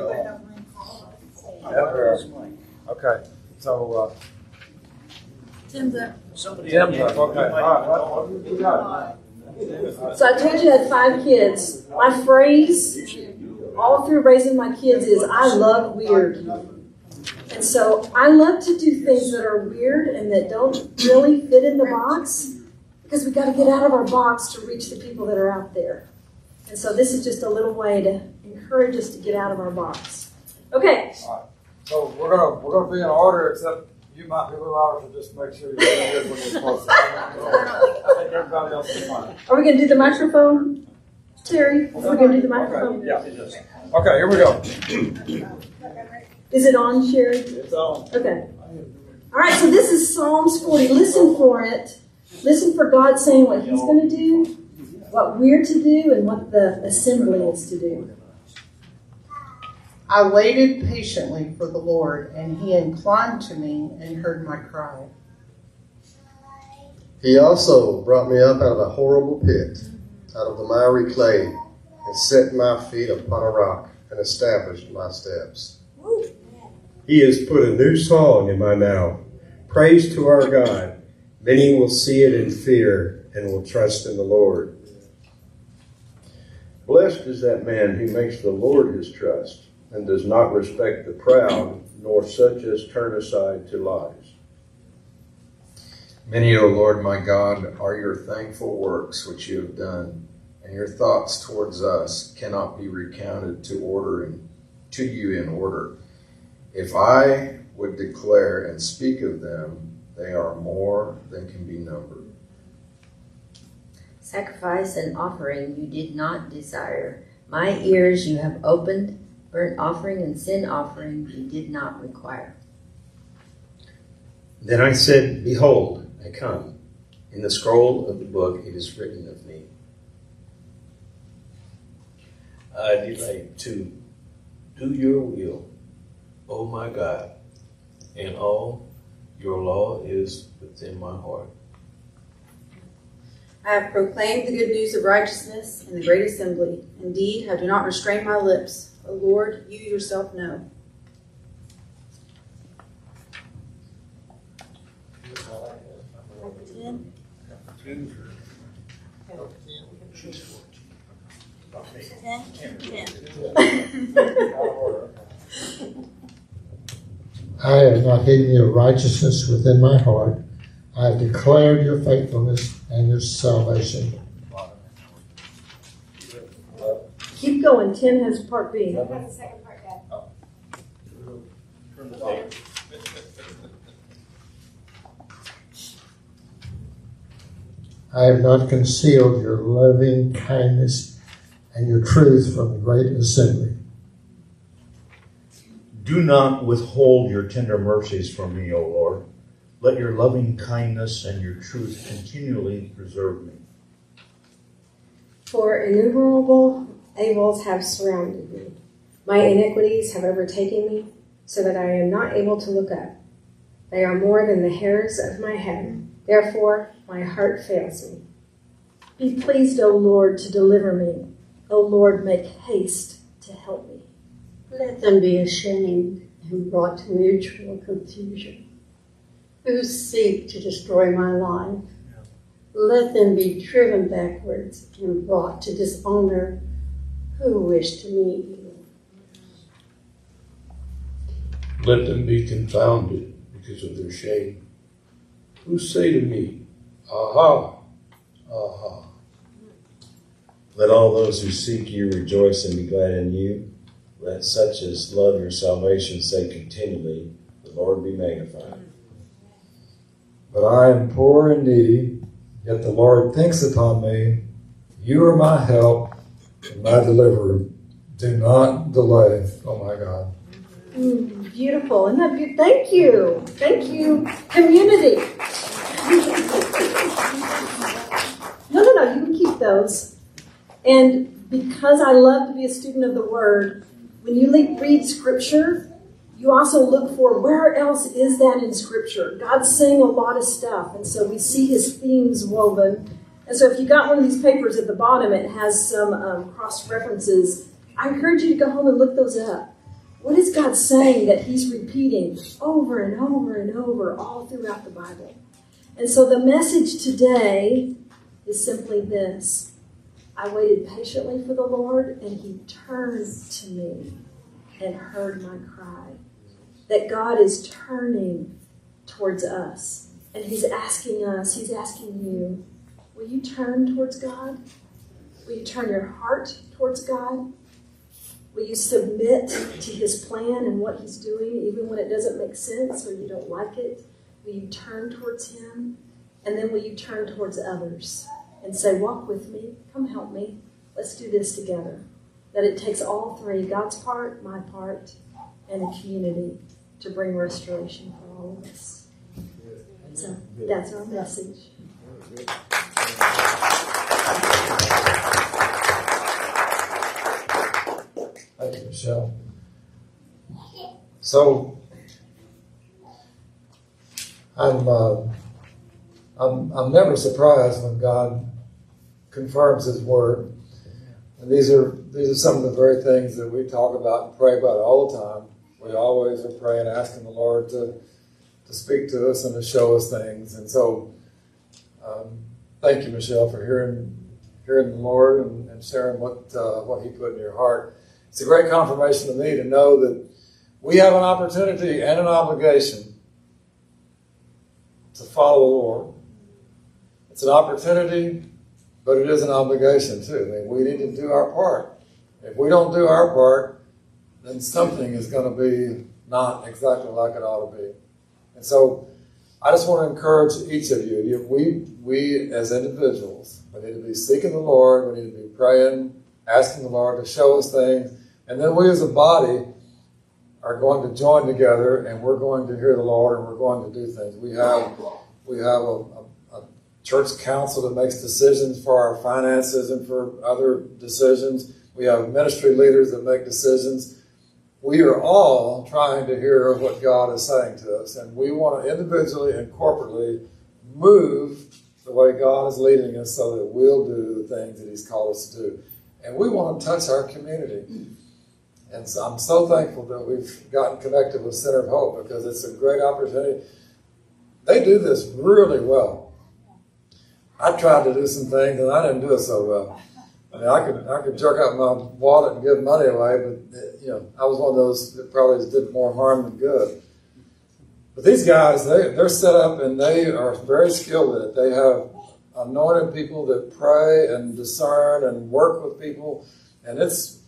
Okay, so, uh, Tim's up. Tim's up, okay, all right, what, what got? So I told you I had five kids. My phrase all through raising my kids is I love weird. And so I love to do things that are weird and that don't really fit in the box because we got to get out of our box to reach the people that are out there. And so this is just a little way to encourage us to get out of our box. Okay, All right. So we're gonna, we're gonna be in order, except you might be a little out, so just make sure you're good when you're supposed to. I think everybody else is fine. are we going to do the microphone? Terry, we're going to do the microphone. Yeah. Okay, here we go. [CLEARS THROAT] Is it on, Sherry? It's on. Okay. All right, so this is Psalms 40. Listen for it. Listen for God saying what He's going to do, what we're to do, and what the assembly is to do. I waited patiently for the Lord, and he inclined to me and heard my cry. He also brought me up out of a horrible pit, out of the miry clay, and set my feet upon a rock and established my steps. He has put a new song in my mouth. Praise to our God. Many will see it in fear and will trust in the Lord. Blessed is that man who makes the Lord his trust and does not respect the proud, nor such as turn aside to lies. Many, O Lord my God, are your thankful works which you have done, and your thoughts towards us cannot be recounted to order in, to you in order. If I would declare and speak of them, they are more than can be numbered. Sacrifice and offering you did not desire. My ears you have opened. Burnt offering and sin offering you did not require. Then I said, Behold, I come. In the scroll of the book it is written of me. I delight to do your will, O my God, and all your law is within my heart. I have proclaimed the good news of righteousness in the great assembly. Indeed, I do not restrain my lips. O Lord, you yourself know. I have not hidden your righteousness within my heart. I have declared your faithfulness and your salvation. Keep going. 10 has part B. Oh. [LAUGHS] I have not concealed your loving kindness and your truth from the great assembly. Do not withhold your tender mercies from me, O Lord. Let your loving kindness and your truth continually preserve me. For innumerable evils have surrounded me. My iniquities have overtaken me, so that I am not able to look up. They are more than the hairs of my head. Therefore, my heart fails me. Be pleased, O Lord, to deliver me. O Lord, make haste to help me. Let them be ashamed and brought to mutual confusion. Who seek to destroy my life? Let them be driven backwards and brought to dishonor who wish to meet you. Let them be confounded because of their shame. Who say to me, Aha, aha. Let all those who seek you rejoice and be glad in you. Let such as love your salvation say continually, The Lord be magnified. But I am poor and needy, yet the Lord thinks upon me. You are my help and my deliverer. Do not delay. Oh my God. Mm, beautiful. Isn't that beautiful? Thank you. Thank you, community. No, no, no. You can keep those. And because I love to be a student of the Word, when you read Scripture, you also look for where else is that in Scripture. God's saying a lot of stuff, and so we see His themes woven. And so if you got one of these papers at the bottom, it has some um, cross references. I encourage you to go home and look those up. What is God saying that He's repeating over and over and over all throughout the Bible? And so the message today is simply this I waited patiently for the Lord, and He turned to me and heard my cry. That God is turning towards us, and He's asking us, He's asking you, will you turn towards God? Will you turn your heart towards God? Will you submit to His plan and what He's doing, even when it doesn't make sense or you don't like it? Will you turn towards Him? And then will you turn towards others and say, Walk with me, come help me, let's do this together? That it takes all three God's part, my part, and a community to bring restoration for all of us. So that's our message. Thank you, Michelle. So I'm, uh, I'm, I'm never surprised when God confirms His word. And these are, these are some of the very things that we talk about and pray about all the time. We always are praying, asking the Lord to, to speak to us and to show us things. And so, um, thank you, Michelle, for hearing hearing the Lord and, and sharing what uh, what He put in your heart. It's a great confirmation to me to know that we have an opportunity and an obligation to follow the Lord. It's an opportunity, but it is an obligation too. I mean, we need to do our part. If we don't do our part, then something is going to be not exactly like it ought to be. And so I just want to encourage each of you. We, we as individuals, we need to be seeking the Lord. We need to be praying, asking the Lord to show us things. And then we as a body are going to join together and we're going to hear the Lord and we're going to do things. We have, we have a, a, a church council that makes decisions for our finances and for other decisions. We have ministry leaders that make decisions we are all trying to hear what God is saying to us, and we want to individually and corporately move the way God is leading us so that we'll do the things that He's called us to do. And we want to touch our community. And so I'm so thankful that we've gotten connected with Center of Hope because it's a great opportunity. They do this really well. I tried to do some things and I didn't do it so well. I mean, I could I could jerk out my wallet and give money away, but you know, I was one of those that probably did more harm than good. But these guys, they they're set up and they are very skilled at it. They have anointed people that pray and discern and work with people, and it's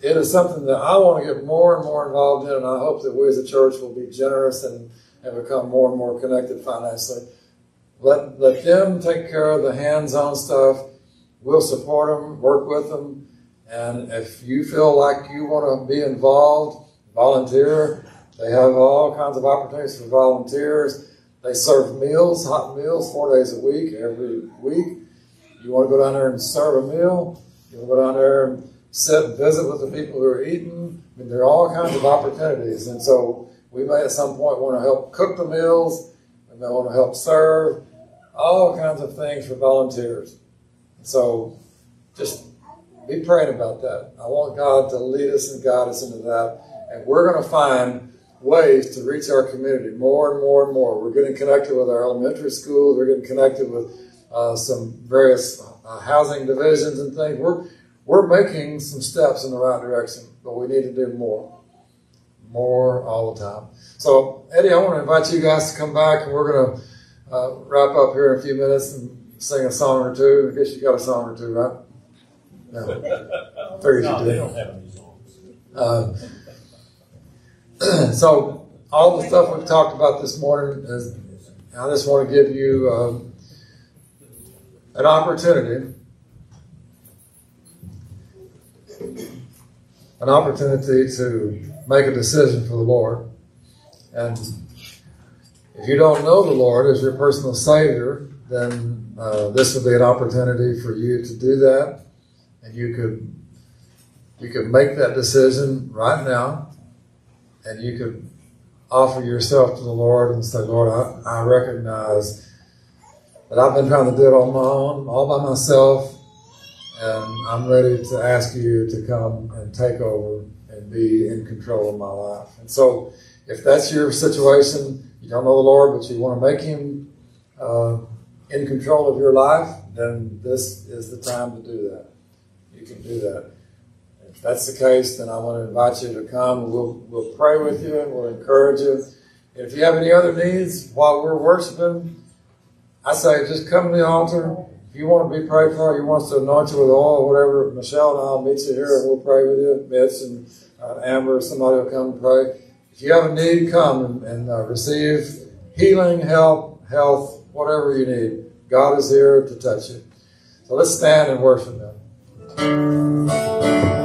it is something that I want to get more and more involved in, and I hope that we as a church will be generous and, and become more and more connected financially. Let let them take care of the hands-on stuff We'll support them, work with them, and if you feel like you want to be involved, volunteer. They have all kinds of opportunities for volunteers. They serve meals, hot meals, four days a week, every week. You want to go down there and serve a meal. You want to go down there and sit and visit with the people who are eating. I mean, there are all kinds of opportunities. And so we may at some point want to help cook the meals. We may want to help serve. All kinds of things for volunteers. So just be praying about that. I want God to lead us and guide us into that. And we're going to find ways to reach our community more and more and more. We're getting connected with our elementary schools. We're getting connected with uh, some various uh, housing divisions and things. We're, we're making some steps in the right direction, but we need to do more. More all the time. So, Eddie, I want to invite you guys to come back, and we're going to uh, wrap up here in a few minutes. And sing a song or two? I guess you got a song or two, right? No. [LAUGHS] Figured no, you they don't have any songs. Uh, [CLEARS THROAT] so, all the stuff we've talked about this morning, is, I just want to give you um, an opportunity. An opportunity to make a decision for the Lord. And if you don't know the Lord as your personal Savior, then uh, this would be an opportunity for you to do that, and you could you could make that decision right now, and you could offer yourself to the Lord and say, Lord, I, I recognize that I've been trying to do it on my own, all by myself, and I'm ready to ask you to come and take over and be in control of my life. And so, if that's your situation, you don't know the Lord, but you want to make Him. Uh, in control of your life, then this is the time to do that. You can do that. If that's the case, then I want to invite you to come. We'll, we'll pray with you and we'll encourage you. If you have any other needs while we're worshiping, I say just come to the altar. If you want to be prayed for, you want to anoint you with oil or whatever, Michelle and I'll meet you here and we'll pray with you. Mitch and uh, Amber, somebody will come and pray. If you have a need, come and, and uh, receive healing, help, health, whatever you need. God is here to touch you. So let's stand and worship Him.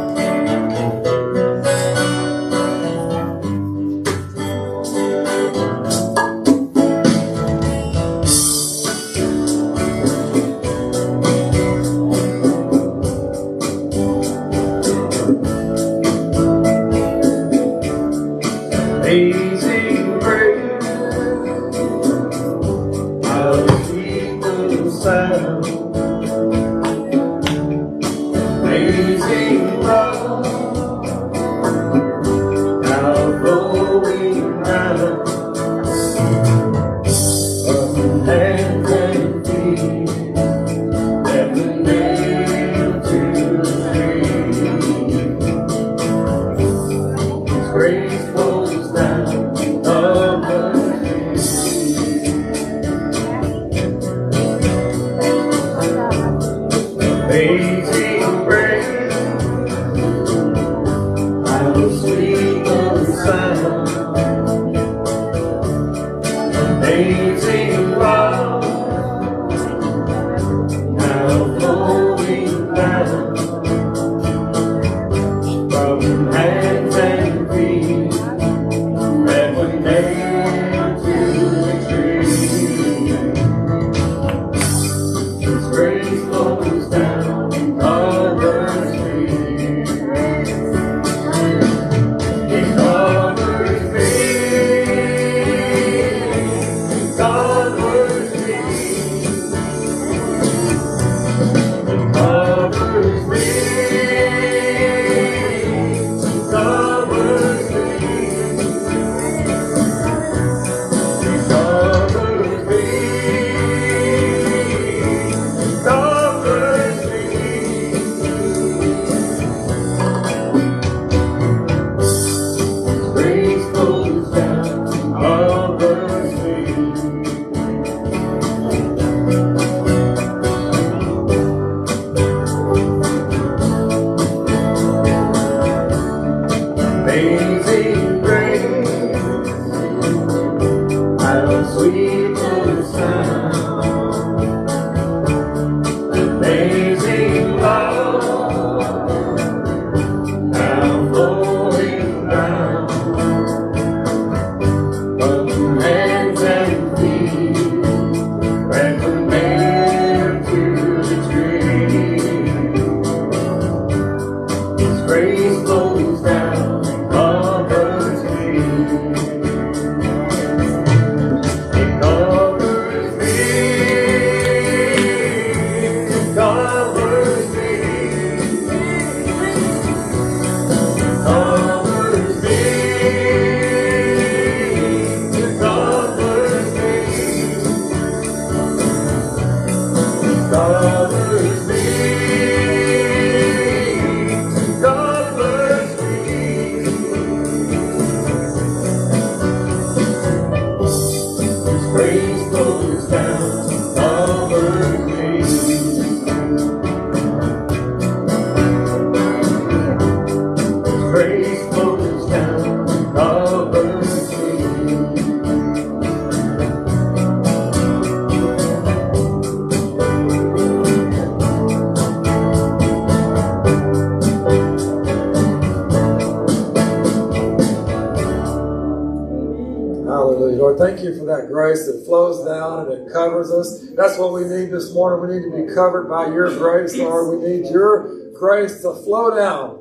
This morning. We need to be covered by your grace, Lord. We need your grace to flow down.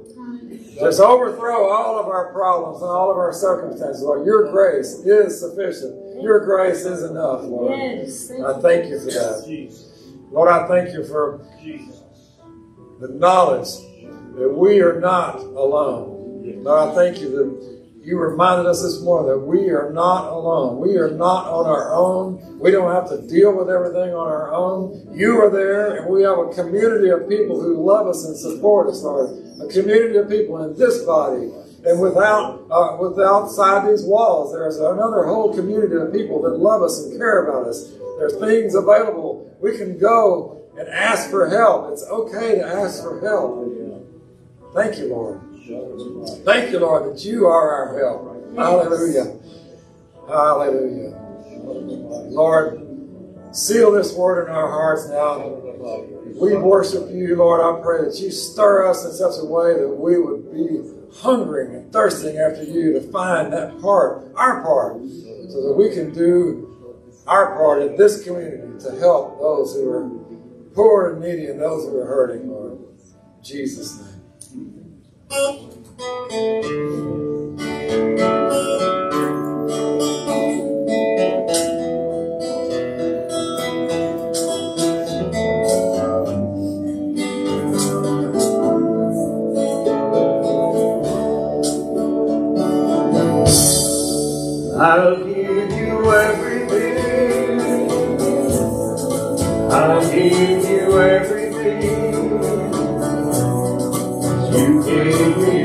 Just overthrow all of our problems and all of our circumstances, Lord. Your grace is sufficient. Your grace is enough, Lord. I thank you for that. Lord, I thank you for the knowledge that we are not alone. Lord, I thank you that you reminded us this morning that we are not alone. We are not on our own. We don't have to deal with everything on our own. You are there, and we have a community of people who love us and support us, Lord. A community of people in this body. And without, uh, with outside these walls, there's another whole community of people that love us and care about us. There's things available. We can go and ask for help. It's okay to ask for help. Thank you, Lord. Thank you, Lord, that you are our help. Hallelujah. Hallelujah. Lord, seal this word in our hearts now. We worship you, Lord. I pray that you stir us in such a way that we would be hungering and thirsting after you to find that part, our part, so that we can do our part in this community to help those who are poor and needy and those who are hurting, Lord. In Jesus' name. I'll give you everything. I'll give you. You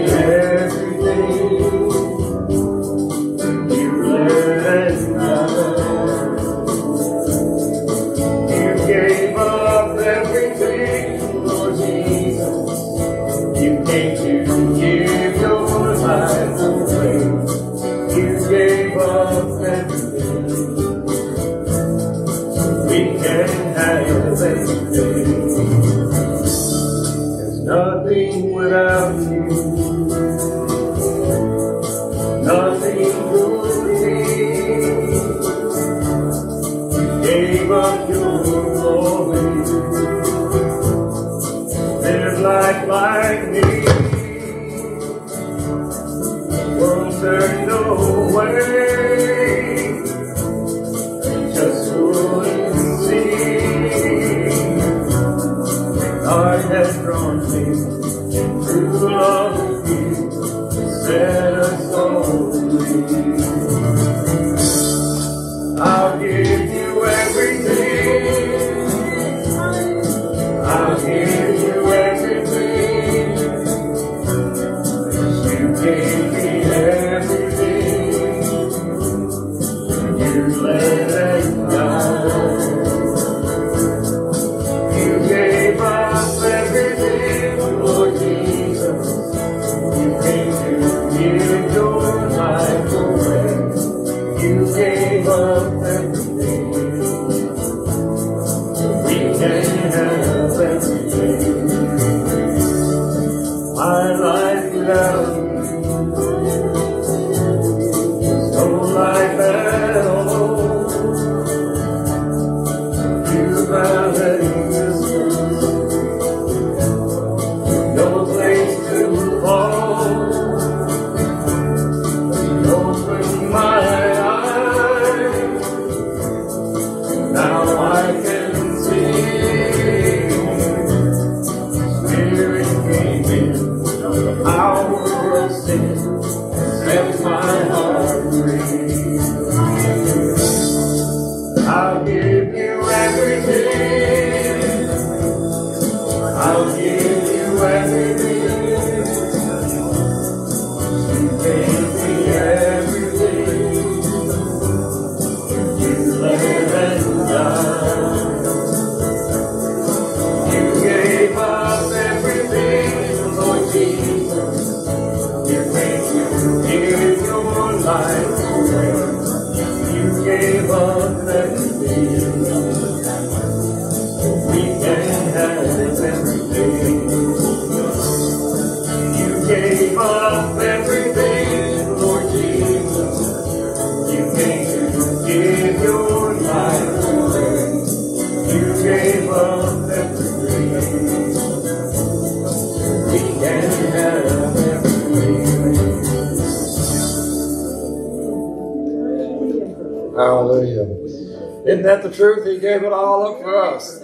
truth? He gave it all up for us.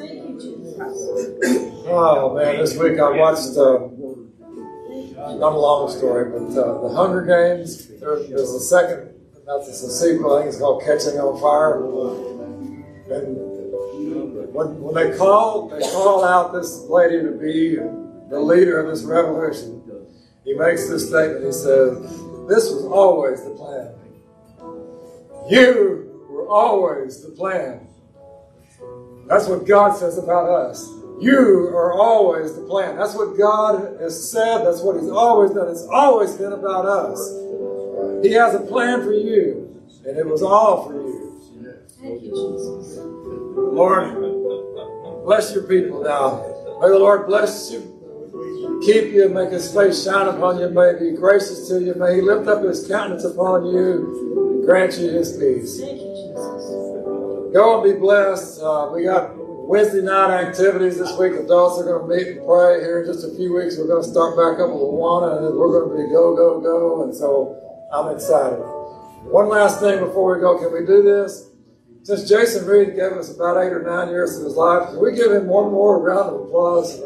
Oh man, this week I watched uh, not a long story, but uh, the Hunger Games. There, there's a second, that's a sequel. I think it's called Catching on Fire. And when, when they call, they call out this lady to be the leader of this revolution. He makes this statement. He says, "This was always the plan. You were always the plan." That's what God says about us. You are always the plan. That's what God has said. That's what He's always done. It's always been about us. He has a plan for you, and it was all for you. Thank you, Jesus. Lord, bless your people now. May the Lord bless you, keep you, make his face shine upon you, may he be gracious to you, may he lift up his countenance upon you, and grant you his peace. Go and be blessed. Uh, we got Wednesday night activities this week. Adults are going to meet and pray here in just a few weeks. We're going to start back up with Awana, and we're going to be go, go, go. And so I'm excited. One last thing before we go. Can we do this? Since Jason Reed gave us about eight or nine years of his life, can we give him one more round of applause?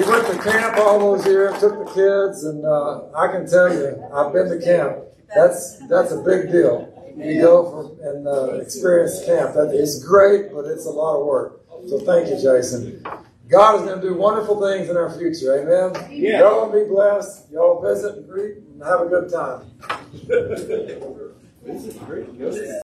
He went to camp all those years, took the kids, and uh, I can tell you, I've been to camp. That's that's a big deal. You go for, and uh, experience camp. That is great, but it's a lot of work. So thank you, Jason. God is going to do wonderful things in our future. Amen. Yeah. Y'all be blessed. Y'all visit and greet and have a good time. [LAUGHS] This is great.